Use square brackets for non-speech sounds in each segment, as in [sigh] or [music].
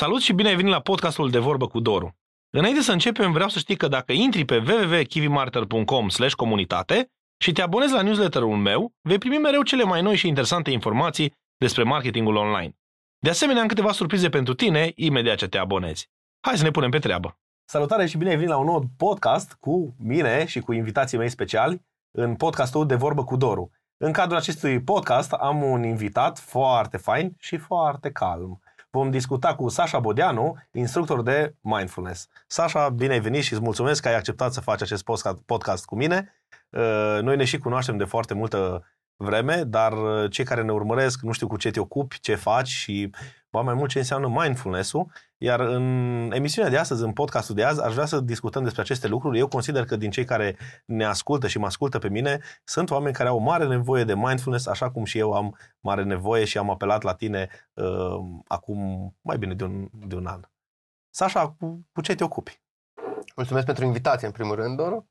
Salut și bine ai venit la podcastul De Vorbă cu Doru. Înainte să începem, vreau să știi că dacă intri pe www.kivimarter.com comunitate și te abonezi la newsletterul meu, vei primi mereu cele mai noi și interesante informații despre marketingul online. De asemenea, am câteva surprize pentru tine imediat ce te abonezi. Hai să ne punem pe treabă! Salutare și bine ai venit la un nou podcast cu mine și cu invitații mei speciali în podcastul De Vorbă cu Doru. În cadrul acestui podcast am un invitat foarte fain și foarte calm vom discuta cu Sasha Bodeanu, instructor de mindfulness. Sasha, bine ai venit și îți mulțumesc că ai acceptat să faci acest podcast cu mine. Uh, noi ne și cunoaștem de foarte multă vreme, dar uh, cei care ne urmăresc nu știu cu ce te ocupi, ce faci și ba mai mult ce înseamnă mindfulness-ul. Iar în emisiunea de astăzi, în podcastul de azi, aș vrea să discutăm despre aceste lucruri. Eu consider că din cei care ne ascultă și mă ascultă pe mine, sunt oameni care au o mare nevoie de mindfulness, așa cum și eu am mare nevoie și am apelat la tine uh, acum mai bine de un, de un an. Sasha, cu, cu ce te ocupi? Mulțumesc pentru invitație, în primul rând, Doru.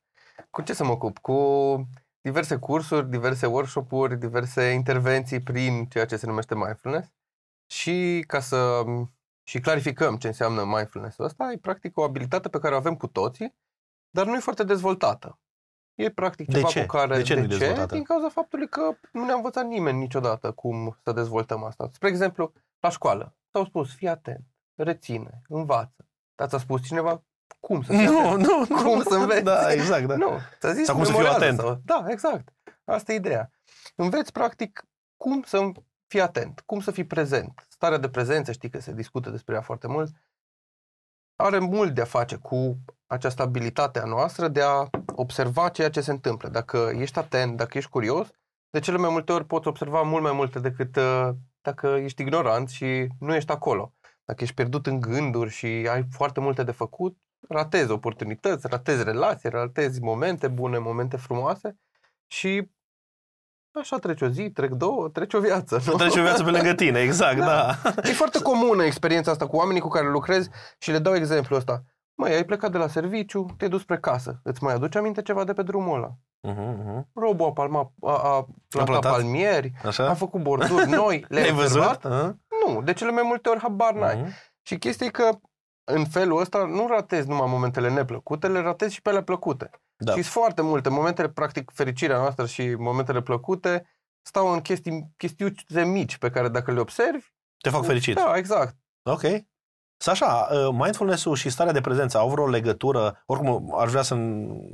Cu ce să mă ocup? Cu diverse cursuri, diverse workshop-uri, diverse intervenții prin ceea ce se numește mindfulness. Și ca să și clarificăm ce înseamnă mindfulness-ul ăsta, e practic o abilitate pe care o avem cu toții, dar nu e foarte dezvoltată. E practic de ceva ce? cu care... De ce, de nu ce? dezvoltată? Din cauza faptului că nu ne-a învățat nimeni niciodată cum să dezvoltăm asta. Spre exemplu, la școală s-au spus, fii atent, reține, învață. Dar ți-a spus cineva cum să fii Nu, atent? nu, Cum nu. să înveți? Da, exact, da. Nu, ți-a zis Sau cum să fiu memorează atent. Sau... Da, exact. Asta e ideea. Înveți, practic, cum să fii atent, cum să fii prezent. Starea de prezență, știi că se discută despre ea foarte mult, are mult de a face cu această abilitate a noastră de a observa ceea ce se întâmplă. Dacă ești atent, dacă ești curios, de cele mai multe ori poți observa mult mai multe decât uh, dacă ești ignorant și nu ești acolo. Dacă ești pierdut în gânduri și ai foarte multe de făcut, ratezi oportunități, ratezi relații, ratezi momente bune, momente frumoase și așa trece o zi, trec două, trece o viață. Nu? Trece o viață pe lângă tine, exact, da. Da. E foarte comună experiența asta cu oamenii cu care lucrezi și le dau exemplu ăsta. Măi, ai plecat de la serviciu, te-ai dus spre casă. Îți mai aduce aminte ceva de pe drumul ăla? Uh-huh, uh-huh. Robul a, palma, a, a plantat plantat? palmieri, Așa? a făcut borduri [laughs] noi, le-ai Le-ai văzut? observat? Uh-huh. Nu, de cele mai multe ori habar n-ai. Uh-huh. Și chestia e că în felul ăsta nu ratezi numai momentele neplăcute, le ratezi și pe ale plăcute. Da. Și sunt foarte multe. Momentele, practic, fericirea noastră și momentele plăcute stau în chestii, chestiuțe mici pe care dacă le observi... Te fac fericit. Da, exact. Ok. Sasha, uh, mindfulness-ul și starea de prezență au vreo legătură? Oricum, aș vrea să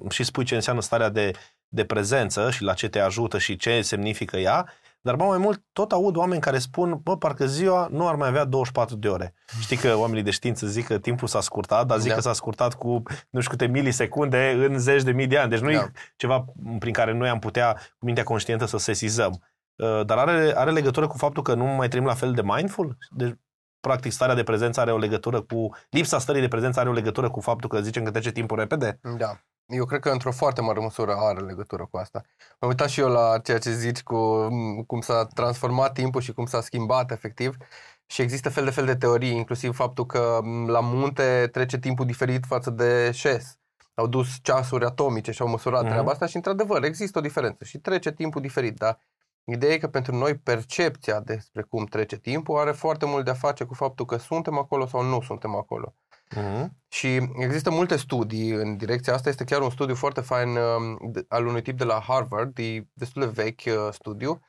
și spui ce înseamnă starea de, de prezență și la ce te ajută și ce semnifică ea, dar mai mult tot aud oameni care spun, bă, parcă ziua nu ar mai avea 24 de ore. [laughs] Știi că oamenii de știință zic că timpul s-a scurtat, dar zic Da. că s-a scurtat cu nu știu câte milisecunde în zeci de mii de ani. Deci nu e Da. ceva prin care noi am putea, cu mintea conștientă, să sesizăm. Uh, Dar are, are legătură cu faptul că nu mai trăim la fel de mindful? Deci, practic, starea de prezență are o legătură cu... Lipsa stării de prezență are o legătură cu faptul că zicem că trece timpul repede? Da. Eu cred că într-o foarte mare măsură are legătură cu asta. M-am uitat și eu la ceea ce zici cu m, cum s-a transformat timpul și cum s-a schimbat efectiv și există fel de fel de teorii, inclusiv faptul că m, la munte trece timpul diferit față de șes. Au dus ceasuri atomice și au măsurat Mhm. treaba asta și într-adevăr există o diferență și trece timpul diferit, dar ideea e că pentru noi percepția despre cum trece timpul are foarte mult de a face cu faptul că suntem acolo sau nu suntem acolo. Uh-huh. Și există multe studii în direcția asta. Este chiar un studiu foarte fain um, de- al unui tip de la Harvard, e destul de vechi uh, studiu.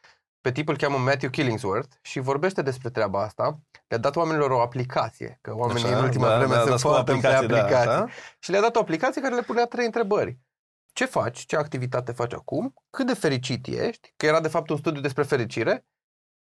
Pe tipul îl cheamă Matthew Killingsworth și vorbește despre treaba asta. Le-a dat oamenilor o aplicație, că oamenii Așa, în ultima da, vreme da, se da, scot poată pe aplicații, da, aplicații. așa. și le-a dat o aplicație care le punea trei întrebări. Ce faci? Ce activitate faci acum? Cât de fericit ești? Că era de fapt un studiu despre fericire.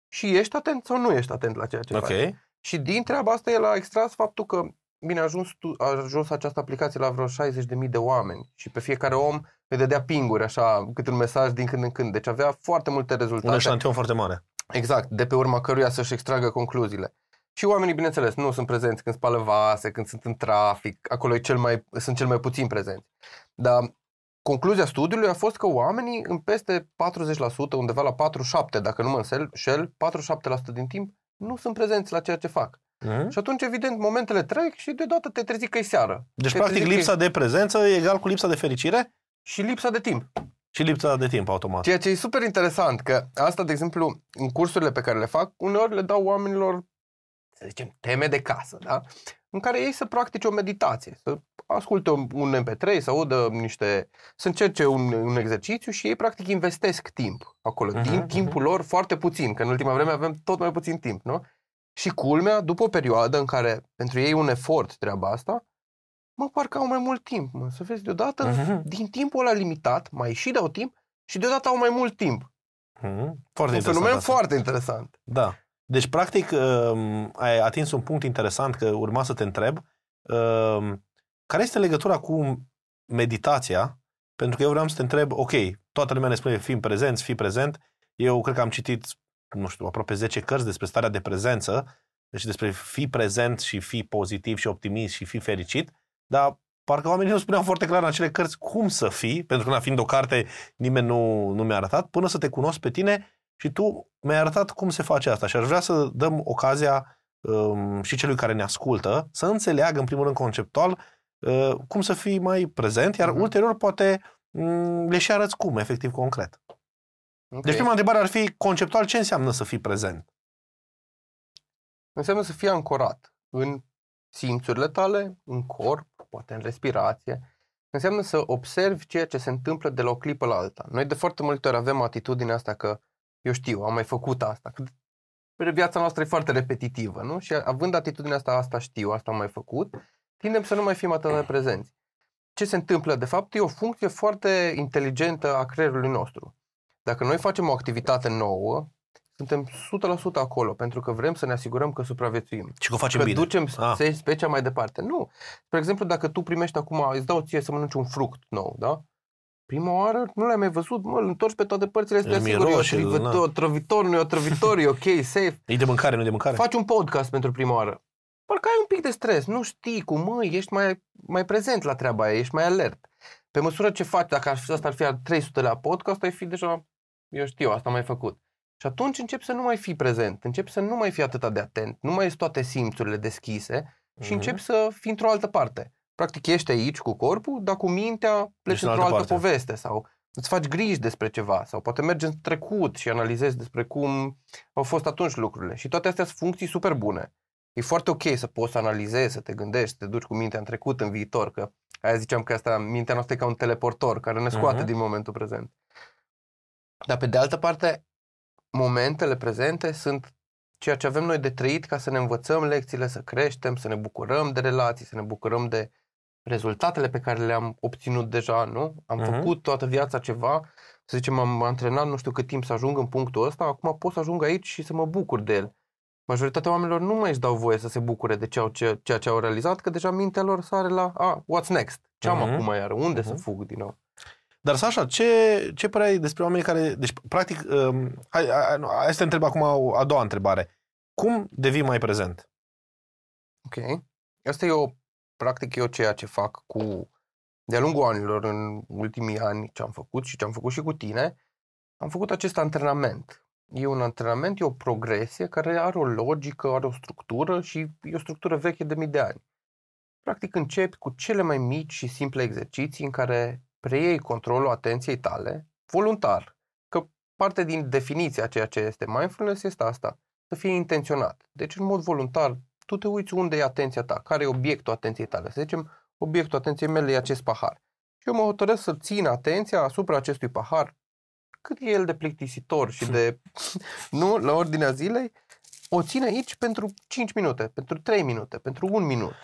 Și ești atent sau nu ești atent la ceea ce Ok. faci? Și din treaba asta el a extras faptul că, bine, a ajuns, tu, a ajuns această aplicație la vreo 60.000 de oameni și pe fiecare om îi dădea pinguri, așa, câte un mesaj din când în când. Deci avea foarte multe Un rezultate. eșantion foarte mare. Exact, de pe urma căruia să-și extragă concluziile. Și oamenii, bineînțeles, nu sunt prezenți când spală vase, când sunt în trafic, acolo e cel mai, sunt cel mai puțin prezenți. Dar concluzia studiului a fost că oamenii în peste 40%, undeva la 47%, dacă nu mă înșel, 47% din timp nu sunt prezenți la ceea ce fac. Uh-huh. Și atunci, evident, momentele trec și deodată te trezi că e seară. Deci, te practic, trezi că e- lipsa de prezență e egal cu lipsa de fericire Și lipsa de timp. și lipsa de timp automat. Ceea ce e super interesant, că asta, de exemplu, în cursurile pe care le fac, uneori le dau oamenilor să zicem, teme de casă, da? În care ei să practice o meditație, să asculte un un MP3, să audă niște, să încerce un, un exercițiu și ei practic investesc timp acolo. Mhm, Timp, mhm. timpul lor foarte puțin, că în ultima vreme avem tot mai puțin timp, nu? Și culmea, după o perioadă în care pentru ei e un efort treaba asta, mă, parcă au mai mult timp, mă, să vezi, deodată, Mhm. din timpul ăla limitat, mai și dau timp și deodată au mai mult timp. Mhm. Foarte un interesant fenomen asta. foarte interesant. Da. Deci, practic, um, ai atins un punct interesant că urma să te întreb. um, Care este legătura cu meditația? Pentru că eu vreau să te întreb, ok, toată lumea ne spune fii prezenți, fii prezent. Eu cred că am citit, nu știu, aproape 10 cărți despre starea de prezență, deci despre fi prezent și fi pozitiv și optimist și fi fericit, dar parcă oamenii nu spuneau foarte clar în acele cărți cum să fii, pentru că, na, fiind o carte, nimeni nu, nu mi-a arătat, până să te cunosc pe tine și tu mi-ai arătat cum se face asta și aș vrea să dăm ocazia um, și celui care ne ascultă să înțeleagă, în primul rând, conceptual, uh, cum să fii mai prezent, iar Mhm. ulterior poate um, le și arăți cum, efectiv, concret. Okay. Deci prima întrebare ar fi, conceptual, ce înseamnă să fii prezent? Înseamnă să fii ancorat în simțurile tale, în corp, poate în respirație. Înseamnă să observi ceea ce se întâmplă de la o clipă la alta. Noi de foarte multe ori avem atitudinea asta că eu știu, am mai făcut asta. Că viața noastră e foarte repetitivă, nu? Și având atitudinea asta, asta știu, asta am mai făcut, tindem să nu mai fim atât de prezenți. Ce se întâmplă? De fapt, e o funcție foarte inteligentă a creierului nostru. Dacă noi facem o activitate nouă, suntem 100% acolo, pentru că vrem să ne asigurăm că supraviețuim. Și că o facem Că bine. ducem Ah. ah. specia mai departe. Nu. Spre exemplu, dacă tu primești acum, îți dau ție să mănânci un fruct nou, da? Prima oară nu l-ai mai văzut, mă, îl întorci pe toate părțile, este Îl sigur, e miroși, îl- otrăvitor, otrăvitor, nu e otrăvitor, e ok, [laughs] safe. E de mâncare, nu e de mâncare? Faci un podcast pentru prima oară. Parcă ai un pic de stres, nu știi cum, mă, ești mai, mai prezent la treaba aia, ești mai alert. Pe măsură ce faci, dacă ar fi, asta ar fi al 300 la podcast, ai fi deja, eu știu, asta am mai făcut. Și atunci începi să nu mai fii prezent, începi să nu mai fii atât de atent, nu mai ești toate simțurile deschise și Mhm. începi să fii într-o altă parte. Practic ești aici cu corpul, dar cu mintea pleci Ești în într-o altă altă parte. poveste sau îți faci griji despre ceva sau poate mergi în trecut și analizezi despre cum au fost atunci lucrurile. Și toate astea sunt funcții super bune. E foarte ok să poți să analizezi, să te gândești, să te duci cu mintea în trecut, în viitor, că aia ziceam că asta, mintea noastră e ca un teleportor care ne scoate Mhm. din momentul prezent. Dar pe de altă parte, momentele prezente sunt ceea ce avem noi de trăit ca să ne învățăm lecțiile, să creștem, să ne bucurăm de relații, să ne bucurăm de rezultatele pe care le-am obținut deja, nu? Am Mhm. făcut toată viața ceva, să zicem, am antrenat nu știu cât timp să ajung în punctul ăsta, acum pot să ajung aici și să mă bucur de el. Majoritatea oamenilor nu mai își dau voie să se bucure de ceea ce, ceea ce au realizat, că deja mintea lor sare la, a, what's next? Ce am Mhm. acum iară? Unde să Mhm. fug din nou? Dar Sasha, ce, ce părere ai despre oamenii care... Deci, practic, um, hai, hai, nu, hai să te întreb acum o, a doua întrebare. Cum devii mai prezent? Ok. Asta e o, practic, eu ceea ce fac cu, de-a lungul anilor, în ultimii ani, ce am făcut și ce am făcut și cu tine, am făcut acest antrenament. E un antrenament, e o progresie care are o logică, are o structură și e o structură veche de mii de ani. Practic începi cu cele mai mici și simple exerciții în care preiei controlul atenției tale, voluntar. Că parte din definiția ceea ce este mindfulness este asta, să fie intenționat. Deci, în mod voluntar, tu te uiți unde e atenția ta, care e obiectul atenției tale. Să zicem, obiectul atenției mele e acest pahar. Și eu mă hotărăsc să țin atenția asupra acestui pahar, cât e el de plictisitor și de, [laughs] nu, la ordinea zilei, o țin aici pentru 5 minute, pentru 3 minute, pentru 1 minut.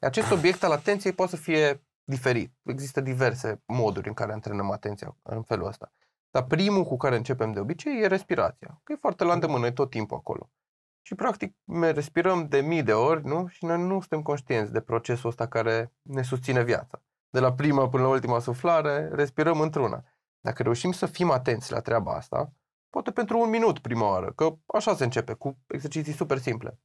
Acest obiect al atenției poate să fie diferit. Există diverse moduri în care antrenăm atenția în felul ăsta. Dar primul cu care începem de obicei e respirația. Că e foarte la îndemână, e tot timpul acolo. Și practic ne respirăm de mii de ori, nu? Și noi nu suntem conștienți de procesul ăsta care ne susține viața. De la prima până la ultima suflare, respirăm într-una. Dacă reușim să fim atenți la treaba asta, poate pentru un minut prima oară, că așa se începe, cu exerciții super simple.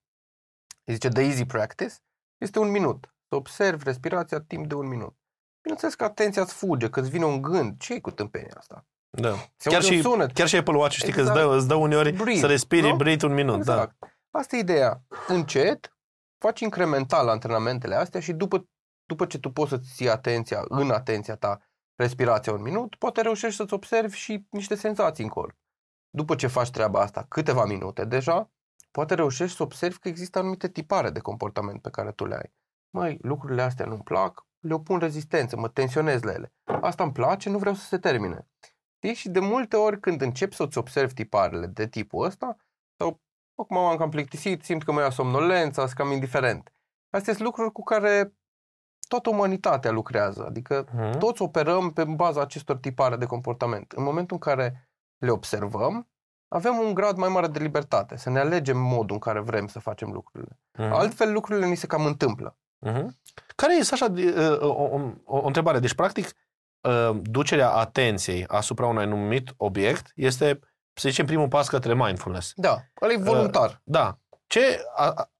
Îi zice the easy practice, este un minut. Să observi respirația timp de un minut. Bineînțeles că atenția îți fuge, că îți vine un gând. ce cu tâmpenia asta? Da. Se Chiar aude un și, sunet. chiar și Apple Watch, știi că îți Exact. dă, îți dă uneori Breathe, să respiri, nu? breathe un minut. Da. Exact. Asta e ideea. Încet, faci incremental antrenamentele astea și după, după ce tu poți să-ți ții atenția, în atenția ta, respirația un minut, poate reușești să-ți observi și niște senzații în corp. După ce faci treaba asta câteva minute deja, poate reușești să observi că există anumite tipare de comportament pe care tu le ai. Măi, lucrurile astea nu-mi plac, le opun rezistență, mă tensionez la ele. Asta îmi place, nu vreau să se termine. Știi? Și de multe ori când începi să-ți observi tiparele de tipul ăsta, sau acum m-am cam plictisit, simt că mă ia somnolența, sunt cam indiferent. Astea sunt lucruri cu care toată umanitatea lucrează, adică Mhm. toți operăm pe baza acestor tipare de comportament. În momentul în care le observăm, avem un grad mai mare de libertate, să ne alegem modul în care vrem să facem lucrurile. Mhm. Altfel, lucrurile ni se cam întâmplă. Mhm. Care este așa de- uh, o, o, o, o întrebare? Deci, practic, uh, ducerea atenției asupra unui anumit obiect este, să zicem, primul pas către mindfulness. Da, ăla e voluntar. Da. Ce, a, a,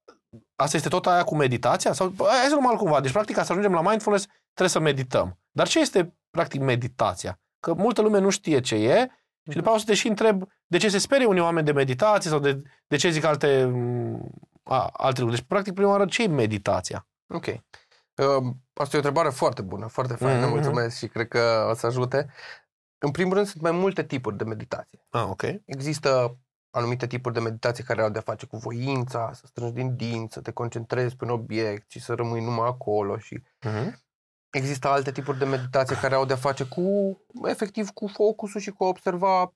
asta este tot aia cu meditația? Sau, bă, hai să luăm altcumva. Deci, practic, ca să ajungem la mindfulness, trebuie să medităm. Dar ce este, practic, meditația? Că multă lume nu știe ce e și după aceea o să te și întreb de ce se sperie unii oameni de meditație sau de, de ce zic alte, m, a, alte lucruri. Deci, practic, prima oară, ce e meditația? Ok. Uh, asta e o întrebare foarte bună, foarte faină, Mhm. mulțumesc și cred că o să ajute. În primul rând, sunt mai multe tipuri de meditație. Ah, ok. Există anumite tipuri de meditație care au de-a face cu voința, să strângi din dinți, să te concentrezi pe un obiect și să rămâi numai acolo și Uh-huh. Există alte tipuri de meditație care au de-a face cu, efectiv, cu focusul și cu a observa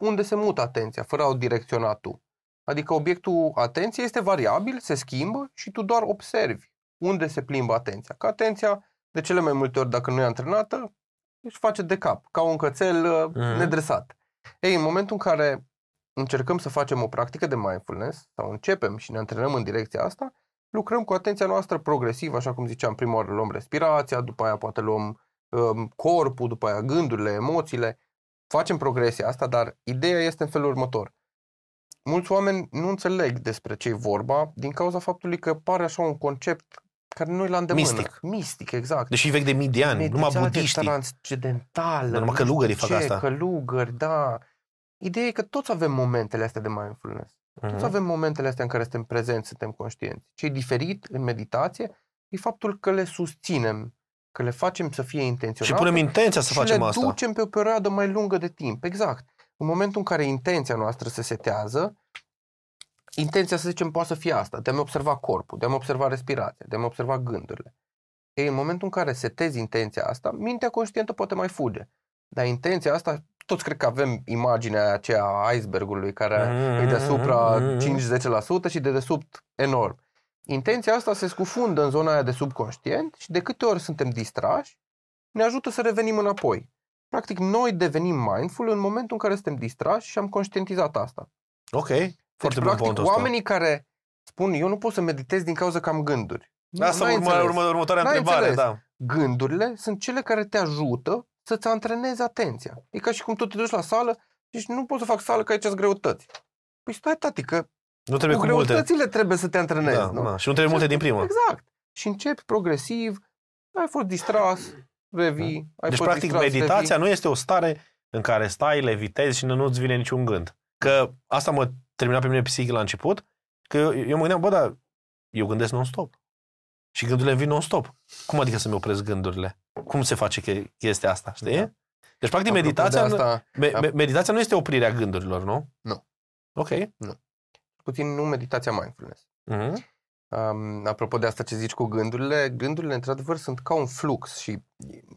unde se mută atenția, fără a o direcționa tu. Adică obiectul atenției este variabil, se schimbă și tu doar observi unde se plimbă atenția. Că atenția, de cele mai multe ori, dacă nu e antrenată, își face de cap, ca un cățel uh, Mhm. nedresat. Ei, în momentul în care încercăm să facem o practică de mindfulness sau începem și ne antrenăm în direcția asta, lucrăm cu atenția noastră progresiv, așa cum ziceam, prima oară luăm respirația, după aia poate luăm um, corpul, după aia gândurile, emoțiile. Facem progresia asta, dar ideea este în felul următor. Mulți oameni nu înțeleg despre ce e vorba din cauza faptului că pare așa un concept care nu-i la îndemână. Mistic. Mistic, exact. Deși vechi de mii de ani, numai Meditație budiștii. transcendentală. Dar numai nu știu călugării fac ce, asta. Călugări, da. Ideea e că toți avem momentele astea de mindfulness. Toți Mhm. avem momentele astea în care suntem prezenți, suntem conștienți. Ce e diferit în meditație e faptul că le susținem, că le facem să fie Și intenționate punem intenția să și facem le asta. ducem pe o perioadă mai lungă de timp. Exact. În momentul în care intenția noastră se setează, intenția, să zicem, poate să fie asta, de a-mi observa corpul, de a-mi observa respirația, de a-mi observa gândurile. Ei, în momentul în care setezi intenția asta, mintea conștientă poate mai fuge. Dar intenția asta, toți cred că avem imaginea aceea a icebergului care Mhm, e deasupra mhm, mhm. 5-10% și de desubt enorm. Intenția asta se scufundă în zona aia de subconștient și de câte ori suntem distrași, ne ajută să revenim înapoi. Practic, noi devenim mindful în momentul în care suntem distrași și am conștientizat asta. Ok, Deci, foarte bun practic, punctul ăsta. oamenii care spun, eu nu pot să meditez din cauza că am gânduri. Nu, Asta n-ai urmă, înțeles. urmă, următoarea N-ai întrebare, înțeles. da. Gândurile sunt cele care te ajută să-ți antrenezi atenția. E ca și cum tu te duci la sală și nu poți să fac sală că aici sunt greutăți. Păi stai, tati, că Nu trebuie cu cu multe. greutățile trebuie să te antrenezi, Da, nu? da. Și nu trebuie multe din prima. Exact. Și începi progresiv, ai fost distras, revii, ai Deci, fost practic, distras, meditația revii. nu este o stare în care stai, levitezi și nu- nu-ți vine niciun gând. Că asta mă termina pe mine psihic la început, că eu, eu mă gândeam, bă, dar eu gândesc non-stop. Și gândurile îmi vin non-stop. Cum adică să-mi opresc gândurile? Cum se face che- chestia asta, știi? Da. Deci, practic, Apropo meditația, de asta, me, me, meditația nu este oprirea gândurilor, nu? Nu. Ok. puțin nu meditația mindfulness. Mhm. Um, apropo de asta ce zici cu gândurile, gândurile într-adevăr sunt ca un flux și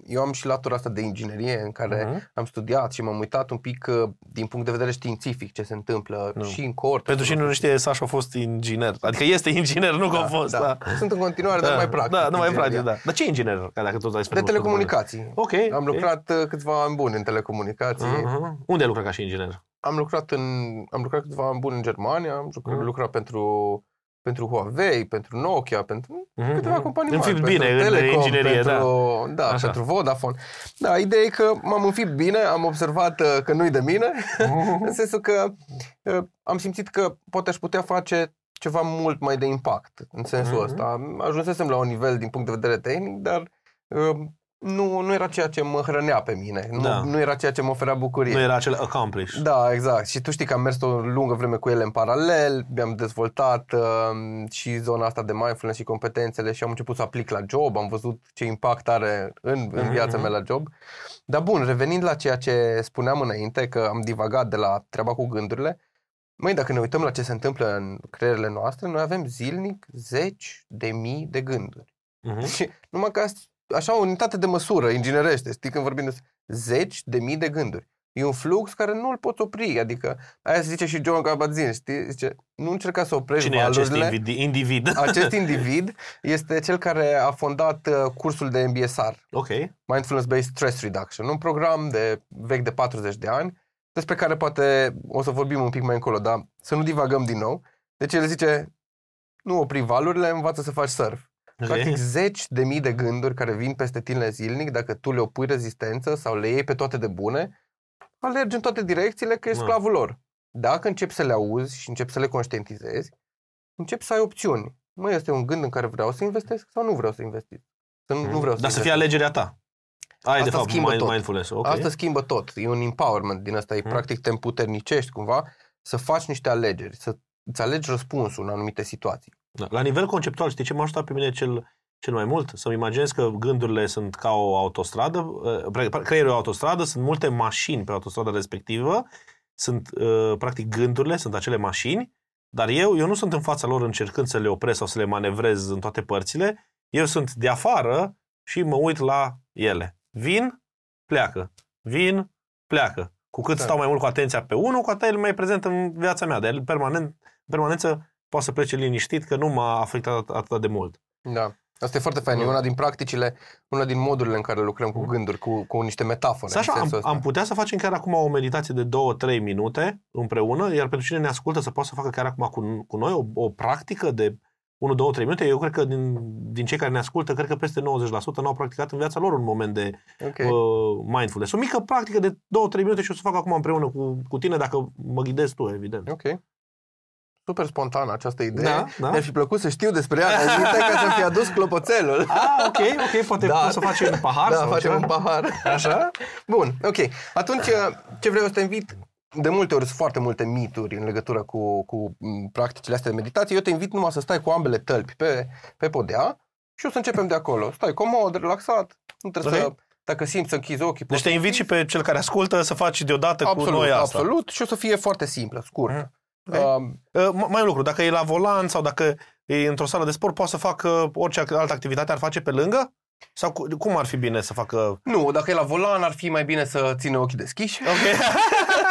eu am și latura asta de inginerie în care Mhm. am studiat și m-am uitat un pic uh, din punct de vedere științific ce se întâmplă Nu. și în cort. Pentru cine nu știe, Sașa a fost inginer. Adică este inginer, nu că a fost. Da, Sunt în continuare, dar da, nu mai practic. Da, nu mai practic, ingineria. da. Dar ce inginer? Ca dacă tot ai De telecomunicații. Ok. Am ok. lucrat uh, câțiva ani buni în telecomunicații. Mhm. Unde ai lucrat ca și inginer? Am lucrat în am lucrat câțiva ani buni în Germania, am lucrat, Mhm. lucrat pentru pentru Huawei, pentru Nokia, pentru câteva companii Înfipt mari, bine pentru în Telecom, inginerie, da. pentru, da, Așa. pentru Vodafone. Da, ideea e că m-am înfipt bine, am observat uh, că nu-i de mine, [laughs] în sensul că uh, am simțit că poate aș putea face ceva mult mai de impact în sensul Mhm. ăsta. Ajunsesem la un nivel din punct de vedere tehnic, dar uh, nu, nu era ceea ce mă hrănea pe mine, nu, Da. nu era ceea ce mă oferea bucurie. Nu era acel accomplish. Da, exact. Și tu știi că am mers o lungă vreme cu ele în paralel, mi-am dezvoltat uh, și zona asta de mindfulness și competențele și am început să aplic la job, am văzut ce impact are în, în Mhm. viața mea la job. Dar bun, revenind la ceea ce spuneam înainte, că am divagat de la treaba cu gândurile, Măi, dacă ne uităm la ce se întâmplă în creierele noastre, noi avem zilnic zeci de mii de gânduri. Mhm. [laughs] Și numai că asta- așa o unitate de măsură inginerește, știi, când vorbim de zeci de mii de gânduri. E un flux care nu îl poți opri, adică aia se zice și John Kabat-Zinn, știi? Zice, nu încerca să oprești Cine e acest valurile. individ? individ? [laughs] Acest individ este cel care a fondat uh, cursul de MBSR, Ok. Mindfulness Based Stress Reduction, un program de vechi de 40 de ani, despre care poate o să vorbim un pic mai încolo, dar să nu divagăm din nou. Deci el zice, nu opri valurile, învață să faci surf. Ok. Practic zeci de mii de gânduri care vin peste tine zilnic, dacă tu le opui rezistență sau le iei pe toate de bune, alergi în toate direcțiile că ești Da. sclavul lor. Dacă începi să le auzi și începi să le conștientizezi, începi să ai opțiuni. Măi, este un gând în care vreau să investesc sau nu vreau să investesc. Să nu, nu vreau să Dar să fie investesc. alegerea ta. Ai, de Asta fapt, schimbă mind- tot. mindfulness. Ok. Asta schimbă tot. E un empowerment din asta. E Hmm. practic te împuternicești cumva să faci niște alegeri, să îți alegi răspunsul în anumite situații. Da. La nivel conceptual, știi ce m-a ajutat pe mine cel, cel mai mult? Să-mi imaginez că gândurile sunt ca o autostradă, uh, pre- creierul e o autostradă, sunt multe mașini pe autostrada respectivă, sunt, uh, practic, gândurile, sunt acele mașini, dar eu, eu nu sunt în fața lor încercând să le opresc sau să le manevrez în toate părțile, eu sunt de afară și mă uit la ele. Vin, pleacă. Vin, pleacă. Cu cât Da. stau mai mult cu atenția pe unul, cu atât el mai prezent în viața mea. De el permanent, în permanență poate să plece liniștit că nu m-a afectat atât de mult. Da. Asta e foarte fain. E Da. una din practicile, una din modurile în care lucrăm cu gânduri, cu, cu niște metafore. Să așa, în am, sensul ăsta. am putea să facem chiar acum o meditație de 2-3 minute împreună, iar pentru cine ne ascultă să poată să facă chiar acum cu, cu noi o, o practică de 1, 2, 3 minute. Eu cred că din, din cei care ne ascultă, cred că peste 90% n-au practicat în viața lor un moment de Ok. uh, mindfulness. O mică practică de 2-3 minute și o să fac acum împreună cu, cu tine, dacă mă ghidezi tu, evident. Ok. Super spontană această idee. Da, da. Mi-ar fi plăcut să știu despre ea înainte ca să-mi fi adus clopoțelul. Ah, ok, ok, poate Da. da. să facem un pahar da, sau facem ceva. un pahar. Așa? Bun, ok. Atunci, ce vreau să te invit, de multe ori sunt foarte multe mituri în legătură cu, cu m, practicile astea de meditație. Eu te invit numai să stai cu ambele tălpi pe, pe podea și o să începem de acolo. Stai comod, relaxat, nu trebuie Ok. să... Dacă simți să închizi ochii... Deci poți te să invit și închizi. pe cel care ascultă să faci deodată absolut, cu noi asta. Absolut, și o să fie foarte simplă, scurtă. Mhm. Ok. Um, Uh, m- mai un lucru, dacă e la volan sau dacă e într-o sală de sport, poate să facă orice altă activitate ar face pe lângă? Sau cu- cum ar fi bine să facă... nu, dacă e la volan, ar fi mai bine să țină ochii deschiși. Ok.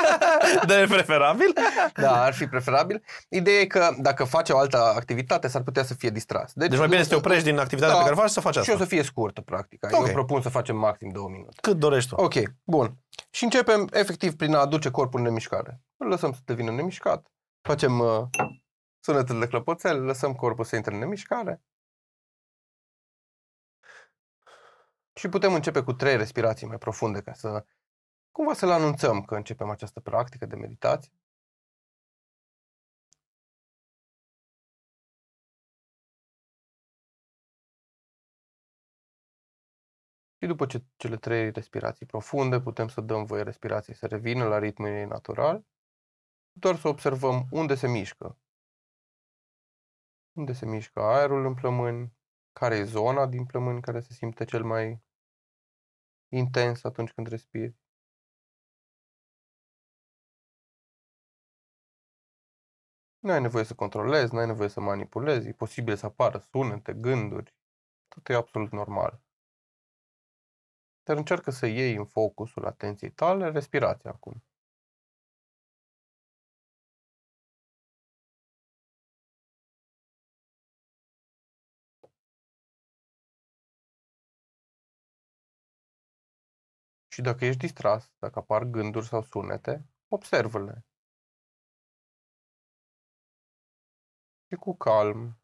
[laughs] de preferabil? Da, ar fi preferabil. Ideea e că dacă face o altă activitate, s-ar putea să fie distras. Deci mai bine să te oprești din activitatea Da. pe care faci și să faci Și o asta. să fie scurtă, practic. Ok. Eu propun să facem maxim două minute. Cât dorești tu. Ok, bun. Și începem efectiv prin a aduce corpul în nemișcare. Îl lăsăm să devină nemișcat. Facem uh, sunetul de clopoțel, lăsăm corpul să intre în nemișcare. Și putem începe cu trei respirații mai profunde ca să cumva să le anunțăm că începem această practică de meditație. Și după ce cele trei respirații profunde, putem să dăm voie respirației să revină la ritmul ei natural, doar să observăm unde se mișcă. Unde se mișcă aerul în plămâni, care e zona din plămâni care se simte cel mai intens atunci când respiri. Nu ai nevoie să controlezi, nu ai nevoie să manipulezi, e posibil să apară sunete, gânduri, tot e absolut normal. Dar încearcă să iei în focusul atenției tale respirația acum. Și dacă ești distras, dacă apar gânduri sau sunete, observă-le. Și cu calm,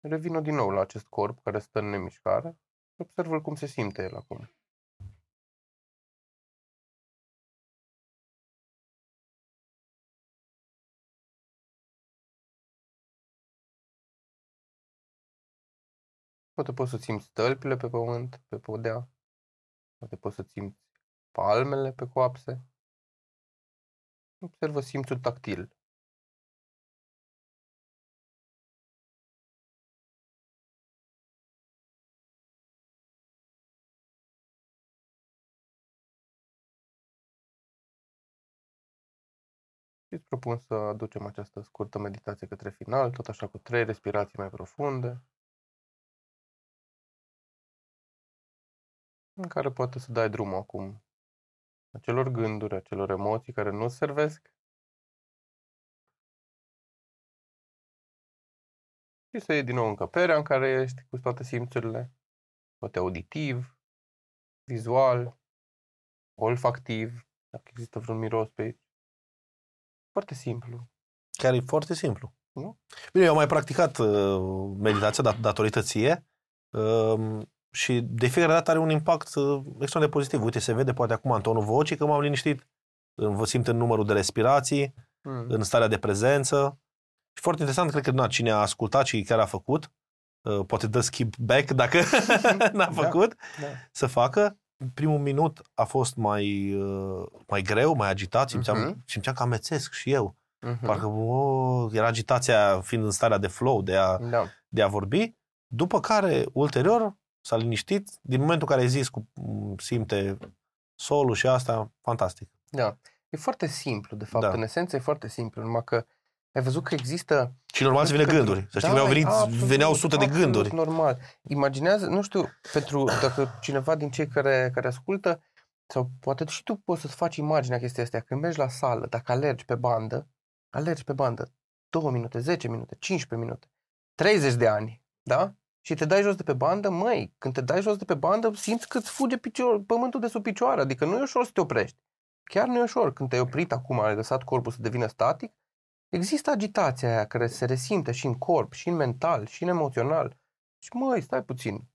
revină din nou la acest corp care stă în nemișcare și observă-l cum se simte el acum. Poate poți să simți stălpile pe pământ, pe podea. Poate poți să simți palmele pe coapse. Observă simțul tactil. îți propun să aducem această scurtă meditație către final, tot așa cu trei respirații mai profunde, în care poate să dai drumul acum acelor gânduri, acelor emoții care nu servesc și să iei din nou încăperea în care ești cu toate simțurile, poate auditiv, vizual, olfactiv, dacă există vreun miros pe aici. Foarte simplu. Chiar e foarte simplu. Nu? Bine, eu am mai practicat uh, meditația dat- datorită ție uh, și de fiecare dată are un impact uh, extrem de pozitiv. Uite, se vede poate acum în tonul vocii că m-am liniștit, vă simt în numărul de respirații, Mm. în starea de prezență. Și foarte interesant, cred că na, cine a ascultat și chiar a făcut, uh, poate dă skip back dacă [laughs] n-a Da. făcut, Da. să facă. Primul minut a fost mai, uh, mai greu, mai agitat, simțeam, Mhm. simțeam că amețesc și eu. Mhm. Parcă o, era agitația fiind în starea de flow, de a, Da. de a vorbi, după care, ulterior, s-a liniștit, din momentul în care ai zis cu m, simte solul și asta, fantastic. Da. E foarte simplu, de fapt. Da. În esență e foarte simplu, numai că ai văzut că există... Și normal să vină Pentru- gânduri. Să știi Da, că mi-au e venit, absolut, veneau sute de absolut gânduri. normal. Imaginează, nu știu, pentru dacă cineva din cei care, care ascultă, sau poate și tu poți să-ți faci imaginea chestia asta, când mergi la sală, dacă alergi pe bandă, alergi pe bandă 2 minute, 10 minute, 15 minute, 30 de ani, da? Și te dai jos de pe bandă, măi, când te dai jos de pe bandă, simți că îți fuge picior, pământul de sub picioare, adică nu e ușor să te oprești. Chiar nu e ușor. Când te-ai oprit acum, ai lăsat corpul să devină static, există agitația aia care se resimte și în corp, și în mental, și în emoțional. Și măi, stai puțin,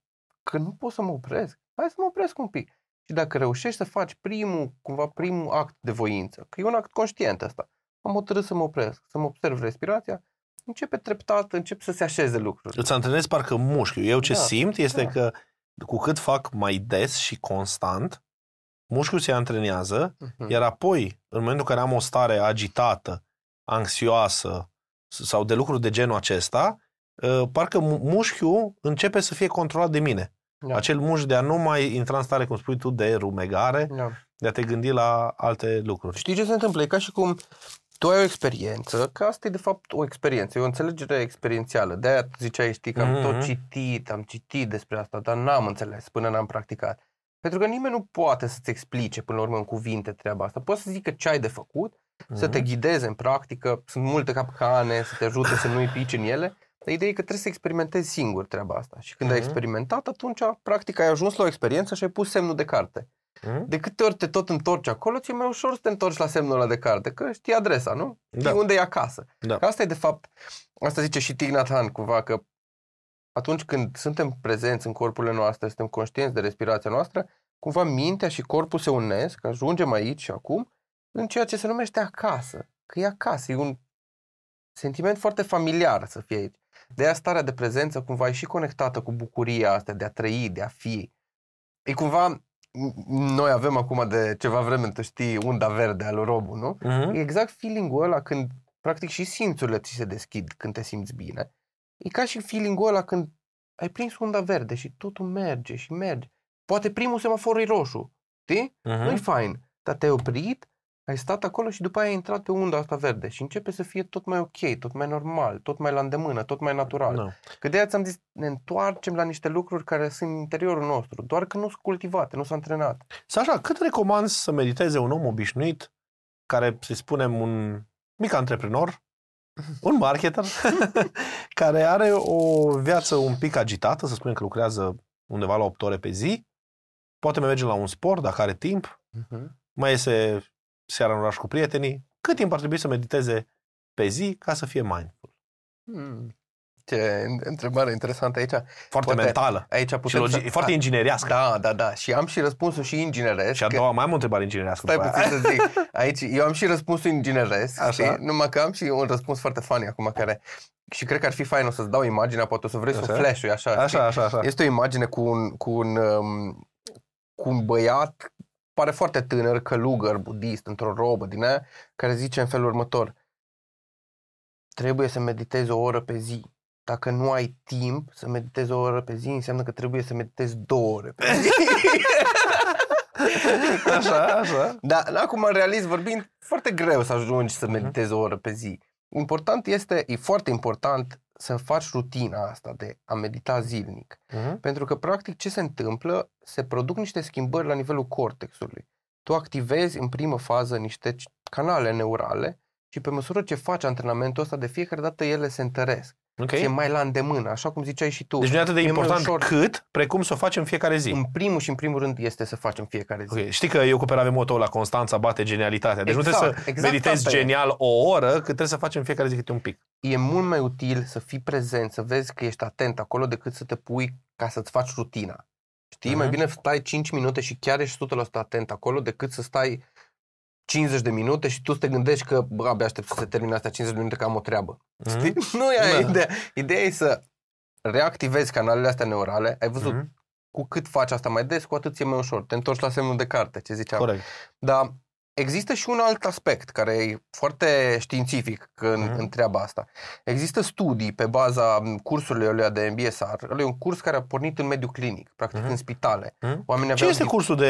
că nu pot să mă opresc. Hai să mă opresc un pic. Și dacă reușești să faci primul, cumva primul act de voință, că e un act conștient ăsta, am hotărât să mă opresc, să mă observ respirația, începe treptat, încep să se așeze lucruri. Îți antrenezi parcă mușchiul. Eu ce Da, simt este da. că cu cât fac mai des și constant, mușchiul se antrenează, Mhm. iar apoi, în momentul în care am o stare agitată, anxioasă sau de lucruri de genul acesta, uh, parcă mu- mușchiul începe să fie controlat de mine. Da. Acel mușchi de a nu mai intra în stare, cum spui tu, de rumegare, Da. de a te gândi la alte lucruri. Știi ce se întâmplă? E ca și cum tu ai o experiență, că asta e de fapt o experiență, e o înțelegere experiențială. De-aia tu ziceai, știi, că am Mhm. tot citit, am citit despre asta, dar n-am înțeles până n-am practicat. Pentru că nimeni nu poate să-ți explice până la urmă în cuvinte treaba asta. Poți să zică ce ai de făcut, să te Mhm. ghideze în practică, sunt multe capcane, să te ajute să nu-i pici în ele, dar ideea e că trebuie să experimentezi singur treaba asta. Și când ai Mhm. experimentat, atunci, practic, ai ajuns la o experiență și ai pus semnul de carte. Mhm. De câte ori te tot întorci acolo, ți-e mai ușor să te întorci la semnul ăla de carte, că știi adresa, nu? Știi Da. unde e acasă. Da. Că asta e de fapt, asta zice și Thich Nhat Hanh cumva, că atunci când suntem prezenți în corpurile noastre, suntem conștienți de respirația noastră, cumva mintea și corpul se unesc, ajungem aici și acum, în ceea ce se numește acasă. Că e acasă, e un sentiment foarte familiar să fie aici. De aia starea de prezență cumva e și conectată cu bucuria asta de a trăi, de a fi. E cumva, noi avem acum de ceva vreme, tu știi, unda verde al lui Robu, nu? Mhm. E exact feeling-ul ăla când practic și simțurile ți se deschid când te simți bine. E ca și feeling-ul ăla când ai prins unda verde și totul merge și merge. Poate primul semafor e roșu, știi? Mhm. Nu-i fain, dar te-ai oprit, ai stat acolo și după aia ai intrat pe unda asta verde și începe să fie tot mai ok, tot mai normal, tot mai la îndemână, tot mai natural. Da. Că de aia ți-am zis, ne întoarcem la niște lucruri care sunt în interiorul nostru, doar că nu sunt cultivate, nu sunt antrenate. Să așa, cât recomanzi să mediteze un om obișnuit, care, să spunem, un mic antreprenor, un marketer, [laughs] care are o viață un pic agitată, să spunem că lucrează undeva la 8 ore pe zi, poate mai merge la un sport dacă are timp, mai iese seara în oraș cu prietenii, cât timp ar trebui să mediteze pe zi ca să fie mindful? Hmm. Ce întrebare interesantă aici. Foarte Poate mentală. Aici Și putem logi- să... e foarte ingineriască. Da, da, da. Și am și răspunsul și ingineresc. Și a că- doua, mai am o întrebare inginerească. Stai după puțin aia. să zic. [laughs] Aici, eu am și răspunsul ingineresc, Așa. știi? Numai că am și un răspuns foarte funny acum care... Și cred că ar fi fain o să-ți dau imaginea, poate o să vrei să o Așa. flash așa. știi? Așa, așa, așa. Este o imagine cu un, cu un, um, cu un băiat, pare foarte tânăr, călugăr, budist, într-o robă din aia, care zice în felul următor. Trebuie să meditezi o oră pe zi. Dacă nu ai timp să meditezi o oră pe zi, înseamnă că trebuie să meditezi două ore pe zi. [laughs] Așa, așa. Da, acum, în realist vorbind, foarte greu să ajungi să meditezi o oră pe zi. Important este, e foarte important să faci rutina asta de a medita zilnic. Mhm. Pentru că, practic, ce se întâmplă? Se produc niște schimbări la nivelul cortexului. Tu activezi în primă fază niște canale neurale și pe măsură ce faci antrenamentul ăsta, de fiecare dată ele se întăresc. Ok. Și e mai la îndemână, așa cum ziceai și tu. Deci nu e atât de E mai important ușor. cât precum să o facem fiecare zi. În primul și în primul rând este să facem fiecare zi. Ok, Știi că eu cu Perave Moto la Constanța bate genialitatea. Deci nu Exact, trebuie să exact meditezi asta e. genial o oră, cât trebuie să facem fiecare zi câte un pic. E mult mai util să fii prezent, să vezi că ești atent acolo decât să te pui ca să-ți faci rutina. Știi? Mai Mhm. bine stai 5 minute și chiar ești 100% atent acolo decât să stai 50 de minute și tu să te gândești că bă, abia aștept să se termine astea 50 de minute că am o treabă. Mhm. Știi? [laughs] Nu e aia Da. ideea. Ideea e să reactivezi canalele astea neurale. Ai văzut, Mhm. cu cât faci asta mai des, cu atât e mai ușor. Te întorci la semnul de carte, ce ziceam. Corect. Dar există și un alt aspect care e foarte științific în, Mhm. în treaba asta. Există studii pe baza m, cursurilor alea de MBSR. Ăla e un curs care a pornit în mediul clinic, practic Mhm. în spitale. Mhm. Oamenii Ce aveau este dif- cursul de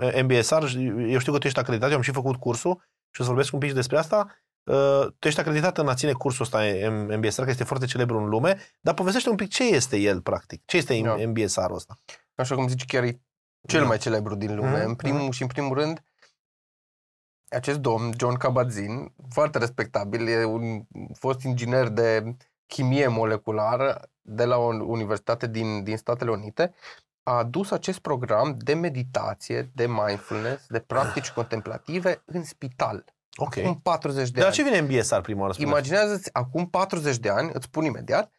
eh, MBSR? Eu știu că tu ești acreditat, eu am și făcut cursul și o să vorbesc un pic și despre asta. Uh, Tu ești acreditat în a ține cursul ăsta M- MBSR, care este foarte celebru în lume, dar povestește un pic ce este el, practic. Ce este Da. MBSR-ul ăsta? Așa cum zici, chiar e cel Da. mai celebru din lume. Mhm, În primul și în primul rând, acest domn, John Kabat-Zinn, foarte respectabil, e un fost inginer de chimie moleculară de la o universitate din, din Statele Unite, a adus acest program de meditație, de mindfulness, de practici contemplative în spital. Ok. Acum 40 de De la ani. ce vine MBSR prima oară? spune? Imaginează-ți, acum 40 de ani, îți spun imediat,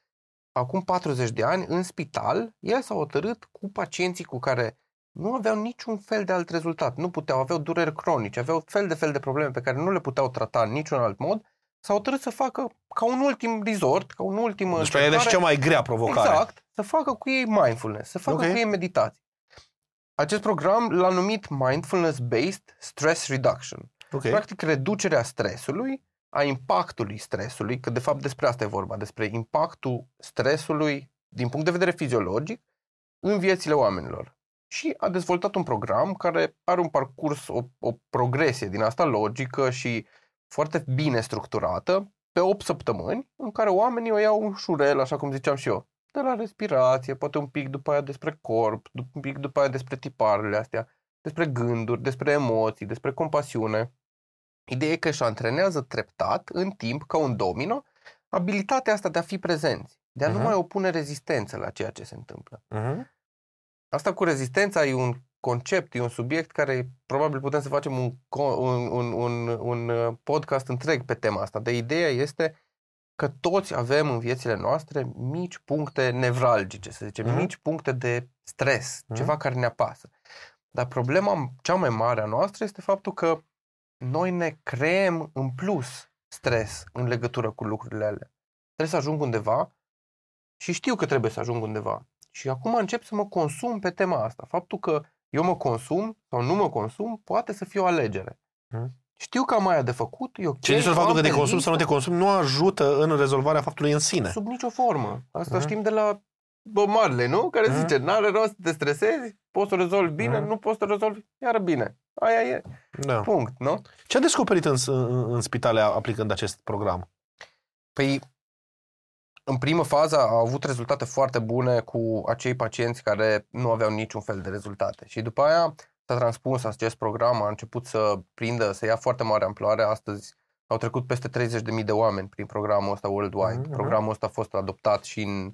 acum 40 de ani, în spital, el s-a hotărât cu pacienții cu care nu aveau niciun fel de alt rezultat, nu puteau, aveau dureri cronice, aveau fel de fel de probleme pe care nu le puteau trata în niciun alt mod, s-a hotărât să facă ca un ultim resort, ca un ultim Deci pe ea e și cea mai grea provocare. Exact, să facă cu ei mindfulness, să facă Ok. cu ei meditație. Acest program l-a numit Mindfulness-Based Stress Reduction. Ok. Practic, reducerea stresului, a impactului stresului, că de fapt despre asta e vorba, despre impactul stresului din punct de vedere fiziologic în viețile oamenilor. Și a dezvoltat un program care are un parcurs, o, o progresie din asta logică și foarte bine structurată, pe 8 săptămâni, în care oamenii o iau ușurel, așa cum ziceam și eu, de la respirație, poate un pic după aia despre corp, dup- un pic după aia despre tiparele astea, despre gânduri, despre emoții, despre compasiune. Ideea e că își antrenează treptat, în timp, ca un domino, abilitatea asta de a fi prezenți, de a nu Mhm. mai opune rezistență la ceea ce se întâmplă. Mhm. Asta cu rezistența e un concept, e un subiect care probabil putem să facem un, co- un, un, un, un uh, podcast întreg pe tema asta. De ideea este că toți avem în viețile noastre mici puncte nevralgice, să zicem, Mhm. mici puncte de stres, Mhm. ceva care ne apasă. Dar problema cea mai mare a noastră este faptul că noi ne creăm în plus stres în legătură cu lucrurile alea. Trebuie să ajung undeva și știu că trebuie să ajung undeva. Și acum încep să mă consum pe tema asta. Faptul că eu mă consum sau nu mă consum poate să fie o alegere. Mhm. Știu că am aia de făcut, e ok. Ce zici o faptul am că te pe consumi sau nu te listă, consumi nu ajută în rezolvarea faptului în sine. Sub nicio formă. Asta Mhm. știm de la Bob Marley, nu? Care Mhm. zice, n-are rost să te stresezi, poți să o rezolvi bine, Mhm. nu poți să o rezolvi iar bine. Aia e. Da. Punct, nu? Ce a descoperit în, în, în spitale aplicând acest program? Păi, în primă fază a avut rezultate foarte bune cu acei pacienți care nu aveau niciun fel de rezultate. Și după aia s-a transpus acest program, a început să prindă, să ia foarte mare amploare. Astăzi au trecut peste 30.000 de oameni prin programul ăsta worldwide. Mhm. Programul ăsta a fost adoptat și în,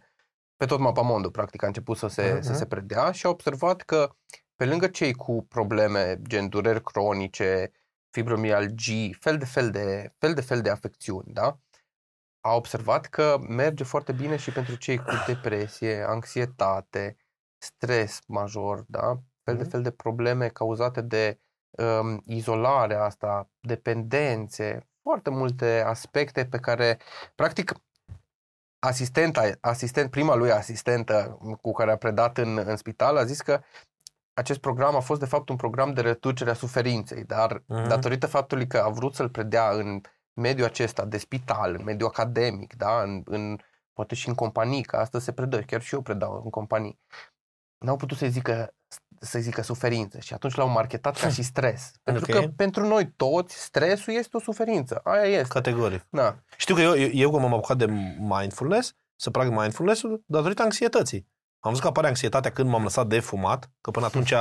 pe tot mapamondul, practic, a început să se, Mhm. să se predea și a observat că pe lângă cei cu probleme gen dureri cronice, fibromialgii, fel de fel de, fel de, fel de afecțiuni, da? A observat că merge foarte bine și pentru cei cu depresie, anxietate, stres major, da? Fel de Mhm. fel de probleme cauzate de um, izolarea asta, dependențe, foarte multe aspecte pe care, practic, asistenta, asistent, prima lui asistentă cu care a predat în, în spital a zis că acest program a fost de fapt un program de reducere a suferinței, dar Mhm. datorită faptului că a vrut să-l predea în mediul acesta de spital, în mediul academic, da, în, în poate și în companii, că asta se predă, chiar și eu predau în companii, n-au putut să-i zică să zică suferință și atunci l-au marketat ca și stres. Pentru Ok. că pentru noi toți stresul este o suferință. Aia este. Categoric. Da. Știu că eu, eu, eu cum m-am apucat de mindfulness, să practic mindfulness-ul, datorită anxietății. Am văzut că apare anxietatea când m-am lăsat de fumat, că până atunci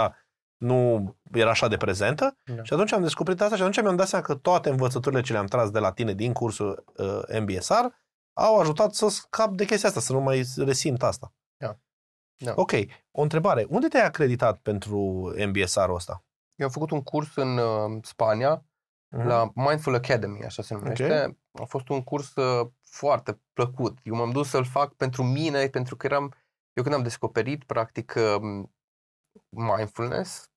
nu era așa de prezentă Da. și atunci am descoperit asta și atunci mi-am dat seama că toate învățăturile ce le-am tras de la tine din cursul uh, MBSR au ajutat să scap de chestia asta, să nu mai resimt asta. Da. Da. Ok, o întrebare. Unde te-ai acreditat pentru MBSR-ul ăsta? Eu am făcut un curs în uh, Spania, Mhm. la Mindful Academy, așa se numește. A fost un curs uh, foarte plăcut. Eu m-am dus să-l fac pentru mine, pentru că eram... Eu când am descoperit, practic, uh, mindfulness,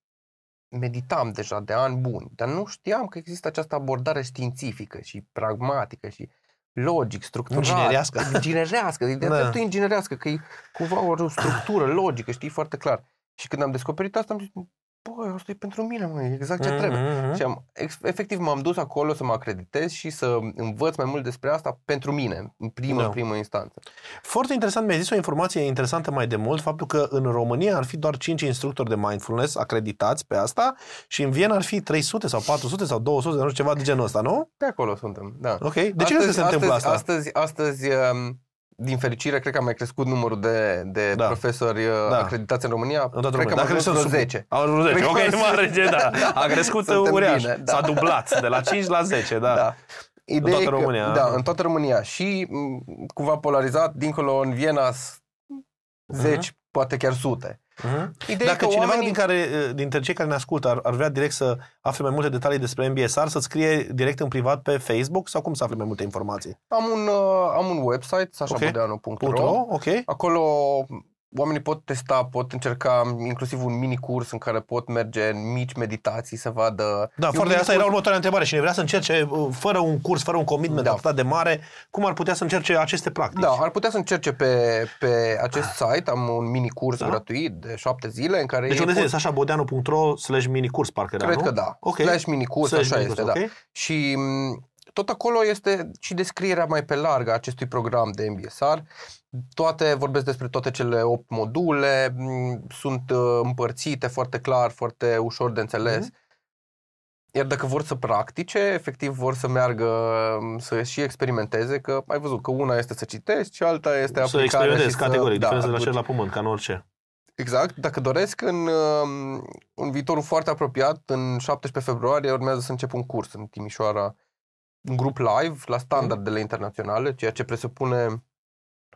meditam deja de ani buni, dar nu știam că există această abordare științifică și pragmatică și logic, structurat. Inginerească. Inginerească, [laughs] de Da. dreptul inginerească, că e cumva o structură logică, știi, foarte clar. Și când am descoperit asta, am zis, băi, asta e pentru mine, mă, e exact ce trebuie. Mhm. Și am, ex- efectiv m-am dus acolo să mă acreditez și să învăț mai mult despre asta pentru mine, în primă, Da. primă instanță. Foarte interesant, mi-ai zis o informație interesantă mai de mult, faptul că în România ar fi doar 5 instructori de mindfulness acreditați pe asta și în Viena ar fi 300 sau 400 sau 200, nu știu, ceva de genul ăsta, nu? Pe acolo suntem, da. Ok. De ce crezi că se întâmplă asta? Astăzi, astăzi, um, din fericire, cred că a mai crescut numărul de, de Da. profesori uh, Da. acreditați în România. În toată cred că lumea. am Dacă ajuns sunt vreo sub- 10. Au ajuns 10. Cred că Ok, am- mare, da. A crescut Suntem uriaș. bine, da. S-a dublat de la 5 la 10, da. Da. Ideea toată e că- România. Da, în toată România. Și m, cumva polarizat, dincolo în Viena, s- zeci, poate chiar sute. Mhm. Ideea e Dacă că cineva oamenii... din care, dintre cei care ne ascultă ar, ar vrea direct să afle mai multe detalii despre MBSR, să scrie direct în privat pe Facebook sau cum să afle mai multe informații? Am un, uh, am un website, sașabodeanu.ro. .ro, ok. Acolo oamenii pot testa, pot încerca inclusiv un mini curs în care pot merge în mici meditații să vadă... Da, E un foarte mini asta era curs- următoarea întrebare. Cine vrea să încerce, uh, fără un curs, fără un commitment Da. atât de mare, cum ar putea să încerce aceste practici? Da, ar putea să încerce pe, pe acest site, am un mini curs Da. gratuit de șapte zile în care Deci ei unde pot- este? sașabodeanu.ro slash minicurs, parcă era, Cred nu? că da. Ok. Slash mini curs, Slash așa minicurs, este, da. ok. Și m, tot acolo este și descrierea mai pe larg a acestui program de MBSR. Toate, vorbesc despre toate cele 8 module, m, sunt uh, împărțite foarte clar, foarte ușor de înțeles. Mhm. Iar dacă vor să practice, efectiv vor să meargă m, să și experimenteze, că ai văzut că una este să citești și alta este Să aplicarea experimentezi și categoric, să, diferența de la aduci- cer la pământ, ca în orice. Exact. Dacă doresc, în, um, în viitorul foarte apropiat, în 17 februarie, urmează să încep un curs în Timișoara, un grup live la standardele internaționale, ceea ce presupune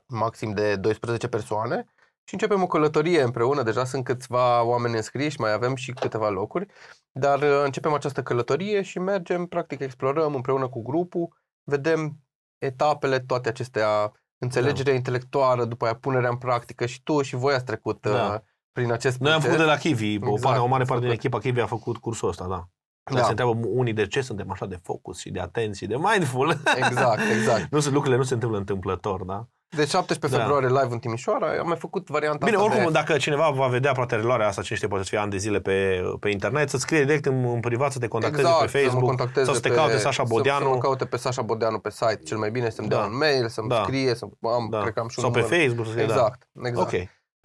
maxim de 12 persoane și începem o călătorie împreună. Deja sunt câțiva oameni înscriși, mai avem și câteva locuri, dar uh, începem această călătorie și mergem, practic explorăm împreună cu grupul, vedem etapele, toate acestea, înțelegerea intelectuală, după aia punerea în practică și tu și voi ați trecut Da. uh, prin acest Noi am proces. făcut de la Kiwi, o, Exact, parte, o mare parte din super. echipa Kiwi a făcut cursul ăsta, da. Dar Da. se întreabă unii de ce suntem așa de focus și de atenți și de mindful. [laughs] Exact, exact. nu, sunt- lucrurile nu se întâmplă întâmplător, da? Deci 17 Da. februarie live în Timișoara, am mai făcut varianta Bine, asta oricum, de... dacă cineva va vedea poate reluarea asta, cine știe, poate să fie ani de zile pe, pe internet, să scrie direct în, în privat, să te contacteze exact, pe să mă Facebook contacteze sau să te pe- caute Sasha Să, să Bodeanu mă caute pe Sasha Bodeanu pe site, cel mai bine să-mi dea Da. un mail, să-mi Da. scrie, să am, da. cred că am și un sau pe număr. Facebook. Să scrie, Exact, exact. Da.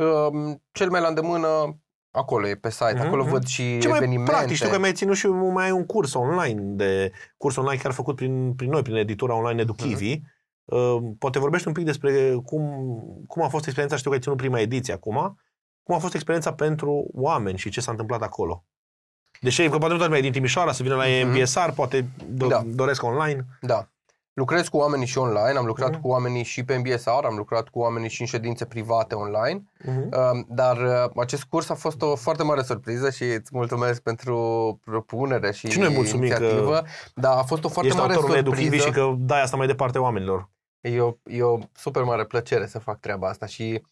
Ok. Um, cel mai la îndemână, acolo e pe site, Mhm, acolo mhm. văd și Ce mai evenimente. practic, știu că mi-ai ținut și mai ai un curs online, de curs online chiar făcut prin, prin noi, prin editura online EduKivi. Mhm. Uh, poate vorbești un pic despre cum, cum a fost experiența, știu că ai ținut prima ediție acum, cum a fost experiența pentru oameni și ce s-a întâmplat acolo. Deși, că poate nu toată lumea e din Timișoara, să vină la Mhm. MBSR, poate do- Da. doresc online. Da. Lucrez cu oamenii și online, am lucrat Mhm. cu oamenii și pe MBSR, am lucrat cu oamenii și în ședințe private online. Uh-huh. Um, Dar uh, acest curs a fost o foarte mare surpriză și îți mulțumesc pentru propunere și, Și noi mulțumim că inițiativă. Da, a fost o foarte Ești mare autorul surpriză. EduKivi și că dai asta mai departe oamenilor. E o, e o super mare plăcere să fac treaba asta și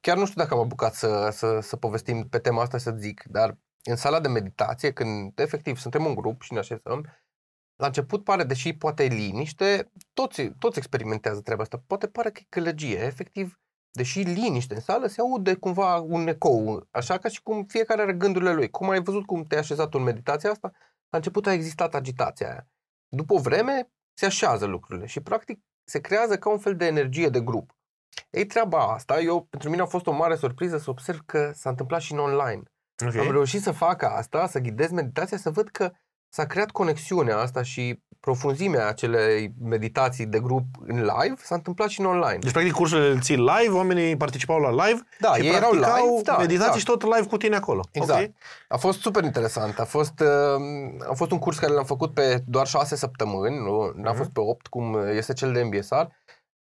chiar nu știu dacă am apucat să, să, să povestim pe tema asta să zic, dar în sala de meditație, când efectiv suntem un grup și ne așezăm, la început pare, deși poate e liniște, toți, toți experimentează treaba asta. Poate pare că e călăgie, efectiv, deși liniște în sală, se aude cumva un ecou, așa ca și cum fiecare are gândurile lui. Cum ai văzut cum te-ai așezat în meditația asta, la început a existat agitația aia. După o vreme, se așează lucrurile și practic se creează ca un fel de energie de grup. Ei, treaba asta, eu, pentru mine a fost o mare surpriză să observ că s-a întâmplat și în online. Ok. Am reușit să fac asta, să ghidez meditația, să văd că s-a creat conexiunea asta și profunzimea acelei meditații de grup în live s-a întâmplat și în online. Deci, practic, cursurile le ții live, oamenii participau la live Da, și ei erau practicau live, da, meditații exact. și tot live cu tine acolo. Exact. Ok. A fost super interesant. A fost, uh, a fost un curs care l-am făcut pe doar șase săptămâni, nu n-a Mhm. fost pe opt, cum este cel de MBSR.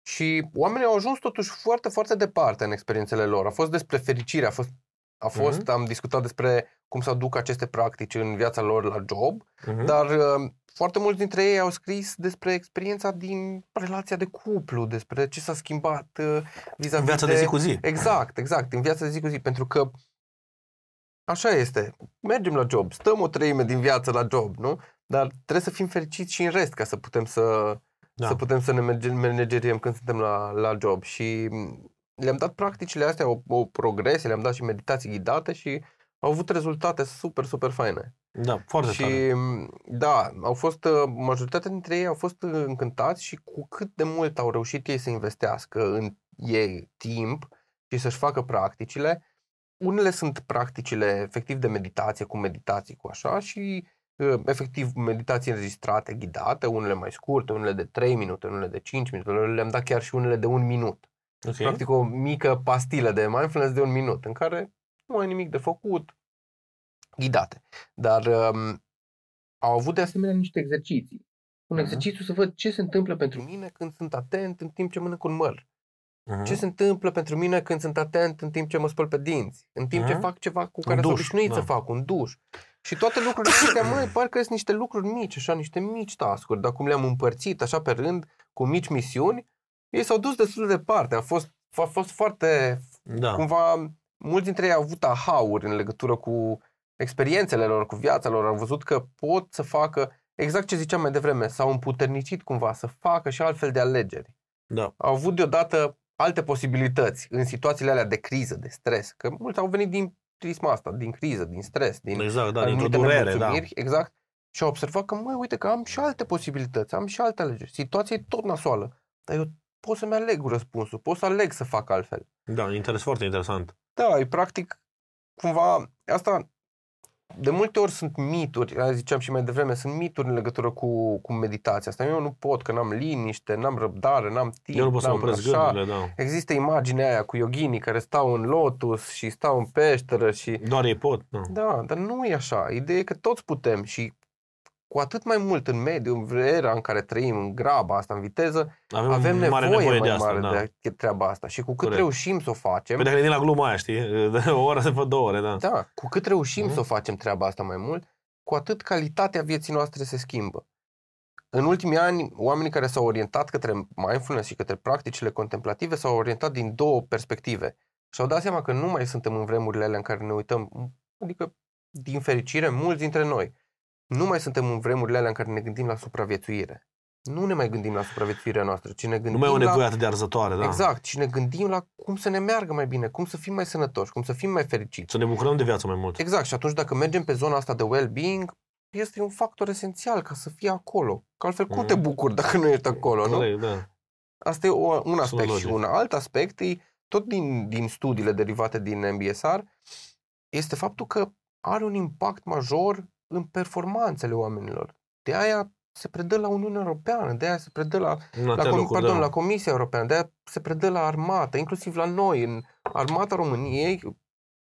Și oamenii au ajuns totuși foarte, foarte departe în experiențele lor. A fost despre fericire, a fost, a fost Mhm. am discutat despre cum să aduc aceste practici în viața lor la job, Mhm. dar uh, foarte mulți dintre ei au scris despre experiența din relația de cuplu, despre ce s-a schimbat uh, vis-a-vis În viața de zi cu zi. Exact, exact, în viața de zi cu zi, pentru că așa este. Mergem la job, stăm o treime din viață la job, nu? Dar trebuie să fim fericiți și în rest ca să putem să, Da. să putem să ne merge- manageriem când suntem la, la job. Și m, le-am dat practicile astea, o, o progrese, le-am dat și meditații ghidate și au avut rezultate super, super faine. Da, foarte și tare. m, da, au fost, uh, majoritatea dintre ei au fost uh, încântați și cu cât de mult au reușit ei să investească în ei timp și să-și facă practicile, unele sunt practicile efectiv de meditație, cu meditații, cu așa, și uh, efectiv meditații înregistrate, ghidate, unele mai scurte, unele de 3 minute, unele de 5 minute, le-am dat chiar și unele de un minut. Ok. Practic o mică pastilă de mindfulness de un minut, în care nu ai nimic de făcut, ghidate. Dar um, au avut de asemenea niște exerciții. Un Mhm. exercițiu să văd ce se întâmplă pentru mine când sunt atent în timp ce mănânc un măr. Mhm. Ce se întâmplă pentru mine când sunt atent în timp ce mă spăl pe dinți, în timp ce Mhm. fac ceva cu care sunt duș, obișnuit da. să fac, un duș. Și toate lucrurile [coughs] astea, măi, parcă sunt niște lucruri mici, așa, niște mici task-uri, dar cum le-am împărțit așa pe rând, cu mici misiuni, ei s-au dus destul de departe. A fost, a fost foarte, Da. cumva, mulți dintre ei au avut aha-uri în legătură cu experiențele lor, cu viața lor, au văzut că pot să facă exact ce ziceam mai devreme, s-au împuternicit cumva să facă și altfel de alegeri. Da. Au avut deodată alte posibilități în situațiile alea de criză, de stres, că mulți au venit din prisma asta, din criză, din stres, din Exact, da, dintr-o anumite durere, da. nemulțumiri, exact, și au observat că, măi, uite că am și alte posibilități, am și alte alegeri. Situația e tot nasoală, dar eu pot să-mi aleg răspunsul, pot să aleg să fac altfel. Da, interes, foarte interesant. Da, e practic, cumva, asta de multe ori sunt mituri, aia ziceam și mai devreme, sunt mituri în legătură cu, cu meditația asta. Eu nu pot, că n-am liniște, n-am răbdare, n-am timp, Eu nu pot să n-am opresc așa. gândurile, da. Există imaginea aia cu yoginii care stau în lotus și stau în peșteră și... Doar ei pot, da. Da, dar nu e așa. Ideea e că toți putem și cu atât mai mult în mediu, în era în care trăim, în graba asta, în viteză, Avem, avem nevoie, mare nevoie mai de asta, mare da. de treaba asta. Și cu cât Corect. reușim să o facem, Păi dacă gândim la gluma aia, știi? [laughs] De o oră se fă două ore, da. da, cu cât reușim Mhm. să o facem treaba asta mai mult, cu atât calitatea vieții noastre se schimbă. În ultimii ani, oamenii care s-au orientat către mindfulness și către practicile contemplative s-au orientat din două perspective. Și-au dat seama că nu mai suntem în vremurile alea în care ne uităm, adică, din fericire, mulți dintre noi, nu mai suntem în vremurile alea în care ne gândim la supraviețuire. Nu ne mai gândim la supraviețuirea noastră, ci ne gândim Nu mai e o la... nevoie atât de arzătoare, da. Exact, și ne gândim la cum să ne meargă mai bine, cum să fim mai sănătoși, cum să fim mai fericiți. Să ne bucurăm de viață mai mult. Exact, și atunci dacă mergem pe zona asta de well-being, este un factor esențial ca să fii acolo. Că altfel cum Mhm. te bucuri dacă nu ești acolo, nu? Corect, da. Asta e o, un aspect. logic. Și un alt aspect, e, tot din, din studiile derivate din MBSR, este faptul că are un impact major în performanțele oamenilor. De aia se predă la Uniunea Europeană, de aia se predă la În la, atâtea com- locuri, pardon, da. la Comisia Europeană, de se predă la armată, inclusiv la noi, în armata României,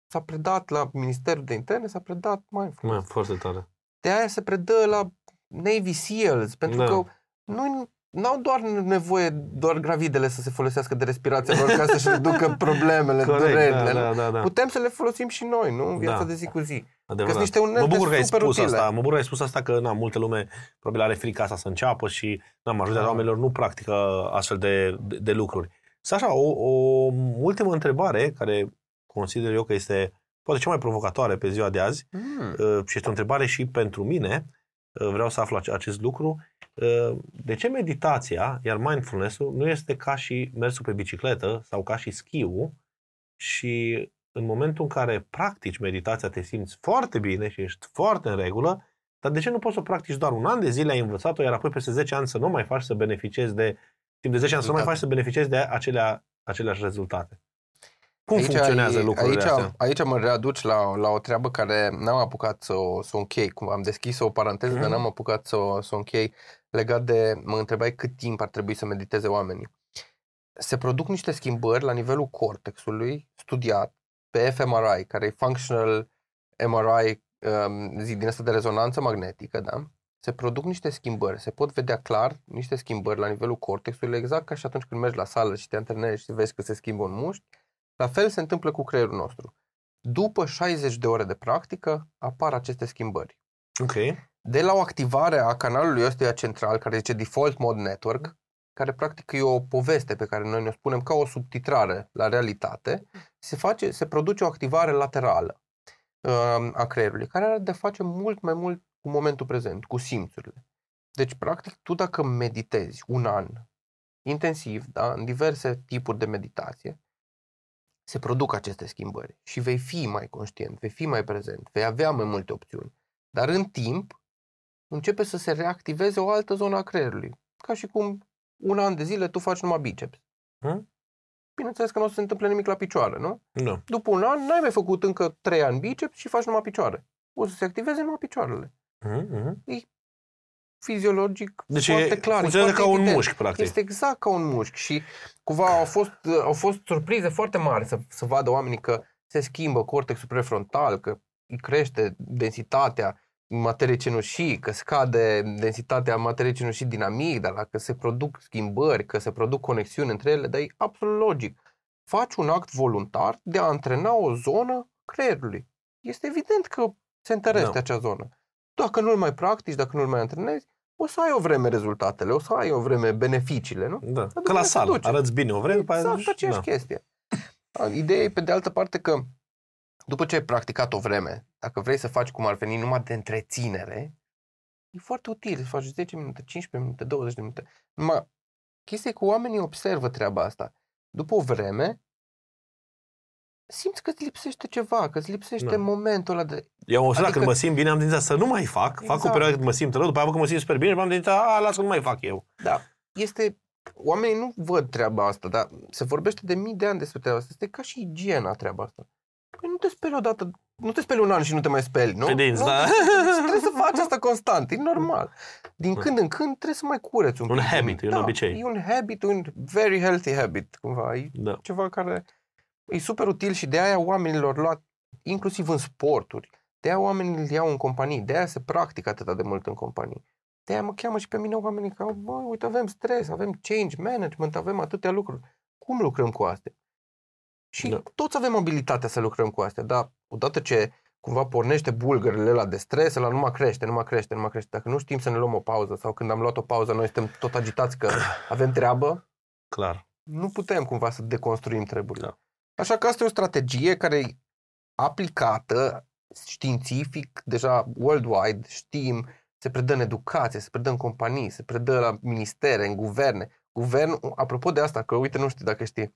s-a predat la Ministerul de Interne, s-a predat mai Mai, foarte tare. De aia se predă la Navy SEALs, pentru Da. că noi n-au doar nevoie doar gravidele să se folosească de respirația lor ca să-și [laughs] reducă problemele, Corect, durerile. da, nu? da, da, da. Putem să le folosim și noi, nu? În viața Da. de zi cu zi. Adevărat. Că sunt niște unelte mă bucur că ai super spus utile. asta. Mă bucur că ai spus asta că na, multe lume probabil are frica asta să înceapă și na, majoritatea Da. oamenilor nu practică astfel de, de, de lucruri. Să așa, o, o ultimă întrebare care consider eu că este poate cea mai provocatoare pe ziua de azi Mm. uh, și este o întrebare și pentru mine, uh, vreau să aflu ace- acest lucru. Uh, De ce meditația, iar mindfulness-ul, nu este ca și mersul pe bicicletă sau ca și schiul și în momentul în care practici meditația te simți foarte bine și ești foarte în regulă, dar de ce nu poți să o practici doar un an de zile, ai învățat-o, iar apoi peste 10 ani să nu mai faci să beneficiezi de, timp de 10 ani să nu mai Rezultate. faci să beneficiezi de acelea, aceleași rezultate? Cum aici funcționează ai, lucrurile aici, astea? Aici mă readuci la, la o treabă care n-am apucat să o, să o închei. Cum am deschis o paranteză, mm. dar n-am apucat să o, să o închei legat de... Mă întrebai cât timp ar trebui să mediteze oamenii. Se produc niște schimbări la nivelul cortexului studiat pe fMRI, care e Functional MRI, um, zi din asta de rezonanță magnetică, da? Se produc niște schimbări, se pot vedea clar niște schimbări la nivelul cortexului, exact ca și atunci când mergi la sală și te antrenezi și vezi că se schimbă un mușchi, la fel se întâmplă cu creierul nostru. După 60 de ore de practică, apar aceste schimbări. Ok. De la o activare a canalului ăstuia central, care zice Default Mode Network, care practic e o poveste pe care noi ne spunem ca o subtitrare la realitate, se, face, se produce o activare laterală uh, a creierului, care are de face mult mai mult cu momentul prezent, cu simțurile. Deci, practic, tu dacă meditezi un an intensiv, da, în diverse tipuri de meditație, se produc aceste schimbări și vei fi mai conștient, vei fi mai prezent, vei avea mai multe opțiuni. Dar în timp începe să se reactiveze o altă zonă a creierului, ca și cum un an de zile tu faci numai biceps. Hmm? Bineînțeles că nu o să se întâmple nimic la picioare, nu? Nu. După un an n-ai mai făcut încă trei ani biceps și faci numai picioare. O să se activeze numai picioarele. Mm-hmm. E fiziologic deci foarte e, clar. Funcționează ca evident. un mușchi, practic. Este exact ca un mușchi și cumva au fost, au fost surprize foarte mari să, să vadă oamenii că se schimbă cortexul prefrontal, că îi crește densitatea materie cenușii, că scade densitatea materiei cenușii din amigdala, că se produc schimbări, că se produc conexiuni între ele, dar e absolut logic. Faci un act voluntar de a antrena o zonă creierului. Este evident că se întărește da. acea zonă. Dacă nu-l mai practici, dacă nu-l mai antrenezi, o să ai o vreme rezultatele, o să ai o vreme beneficiile, nu? Da. Că la sală, arăți bine o vreme, exact după aia... aceeași da. chestie. Ideea e, pe de altă parte, că după ce ai practicat o vreme, dacă vrei să faci cum ar veni numai de întreținere, e foarte util să faci 10 minute, 15 minute, 20 de minute. Numai chestia e că oamenii observă treaba asta. După o vreme, simți că îți lipsește ceva, că îți lipsește da. momentul ăla de... Eu am adică... când mă simt bine, am tendința să nu mai fac, exact. fac o exact. perioadă când mă simt rău, după aceea când mă simt super bine, am tendința, a, las că nu mai fac eu. Da, este... Oamenii nu văd treaba asta, dar se vorbește de mii de ani despre treaba asta. Este ca și igiena treaba asta. Păi nu te speli odată, nu te speli un an și nu te mai speli, nu? Dinți, nu? da. [laughs] Trebuie să faci asta constant, e normal. Din când în când trebuie să mai cureți un, un pic. habit, e un da, obicei. E un habit, un very healthy habit, cumva. E da. ceva care e super util și de aia oamenilor luat, inclusiv în sporturi, de aia oamenii îl iau în companii, de aia se practică atât de mult în companii. De aia mă cheamă și pe mine oamenii că, bă, uite, avem stres, avem change management, avem atâtea lucruri. Cum lucrăm cu astea? Și da. toți avem abilitatea să lucrăm cu astea, dar odată ce cumva pornește bulgările la de stres, la nu mai crește, nu mai crește, nu mai crește. Dacă nu știm să ne luăm o pauză sau când am luat o pauză, noi suntem tot agitați că avem treabă, Clar. nu putem cumva să deconstruim treburile. Da. Așa că asta e o strategie care e aplicată științific, deja worldwide, știm, se predă în educație, se predă în companii, se predă la ministere, în guverne. Guvern, apropo de asta, că uite, nu știu dacă știi,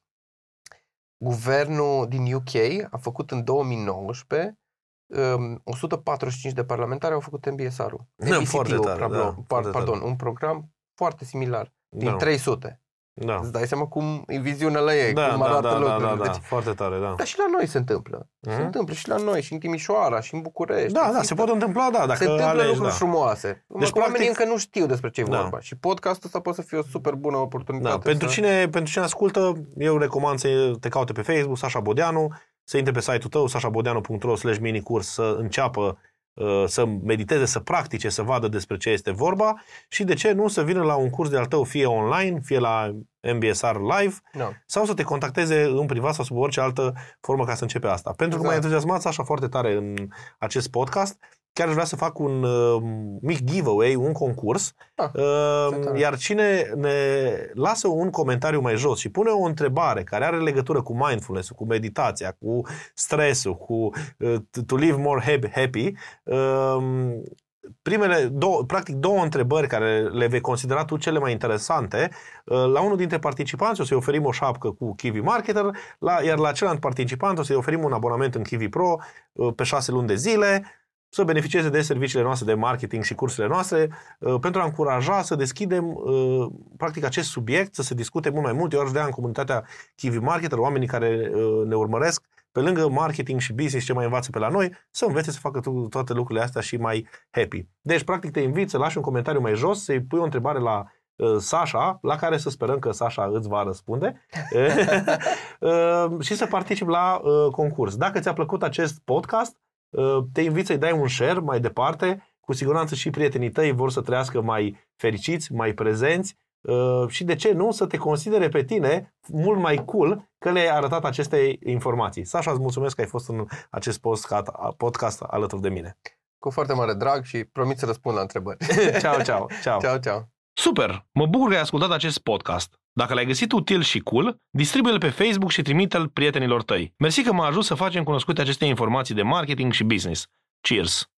Guvernul din UK a făcut în 2019 um, 145 de parlamentari au făcut MBSR-ul. Da, foarte tare, pardon, da, foarte pardon tare. un program foarte similar, din Da. 300. Da. Îți dai seama cum e viziunea la ei, Da, cum da, arată da, da, lucrurile. da, da, Deci, foarte tare, da. dar și la noi se întâmplă. Se Mhm. întâmplă și la noi, și în Timișoara, și în București. Da, da, Există- se pot întâmpla, da, dacă se întâmplă alegi, lucruri da. frumoase. Deci, Deci, oamenii practic- încă nu știu despre ce e Da. vorba. Și podcastul ăsta poate să fie o super bună oportunitate. Da, pentru, să... cine, pentru cine ascultă, eu recomand să te caute pe Facebook, Sasha Bodeanu, să intre pe site-ul tău, sashabodeanu.ro slash minicurs, să înceapă uh, să mediteze, să practice, să vadă despre ce este vorba și de ce nu să vină la un curs de al tău, fie online, fie la MBSR Live, Da. sau să te contacteze în privat sau sub orice altă formă ca să începe asta. Pentru că Exact. m-ai entuziasmat așa foarte tare în acest podcast, chiar aș vrea să fac un uh, mic giveaway, un concurs, Ah, uh, ce tare. iar cine ne lasă un comentariu mai jos și pune o întrebare care are legătură cu mindfulness cu meditația, cu stresul, cu uh, to live more happy, happy uh, primele două, practic două întrebări care le vei considera tu cele mai interesante. Uh, La unul dintre participanți o să-i oferim o șapcă cu Kiwi Marketer, la, iar la celălalt participant o să-i oferim un abonament în Kiwi Pro uh, pe șase luni de zile. Să beneficieze de serviciile noastre de marketing și cursurile noastre uh, pentru a încuraja să deschidem uh, practic acest subiect, să se discute mult mai mult. Eu aș vrea în comunitatea Kiwi Marketer, oamenii care uh, ne urmăresc, pe lângă marketing și business ce mai învață pe la noi, să învețe să facă toate lucrurile astea și mai happy. Deci, practic, te invit să lași un comentariu mai jos, să-i pui o întrebare la Sasha, la care să sperăm că Sasha îți va răspunde [laughs] și să participi la concurs. Dacă ți-a plăcut acest podcast, Uh, te invit să-i dai un share mai departe. Cu siguranță și prietenii tăi vor să trăiască mai fericiți, mai prezenți uh, și de ce nu să te considere pe tine mult mai cool că le-ai arătat aceste informații. Sasha, îți mulțumesc că ai fost în acest podcast alături de mine. Cu foarte mare drag și promit să răspund la întrebări. ceau, ceau, ceau. [laughs] Ciao, ciao. Super! Mă bucur că ai ascultat acest podcast. Dacă l-ai găsit util și cool, distribuie-l pe Facebook și trimite-l prietenilor tăi. Mersi că m-a ajuns să facem cunoscute aceste informații de marketing și business. Cheers!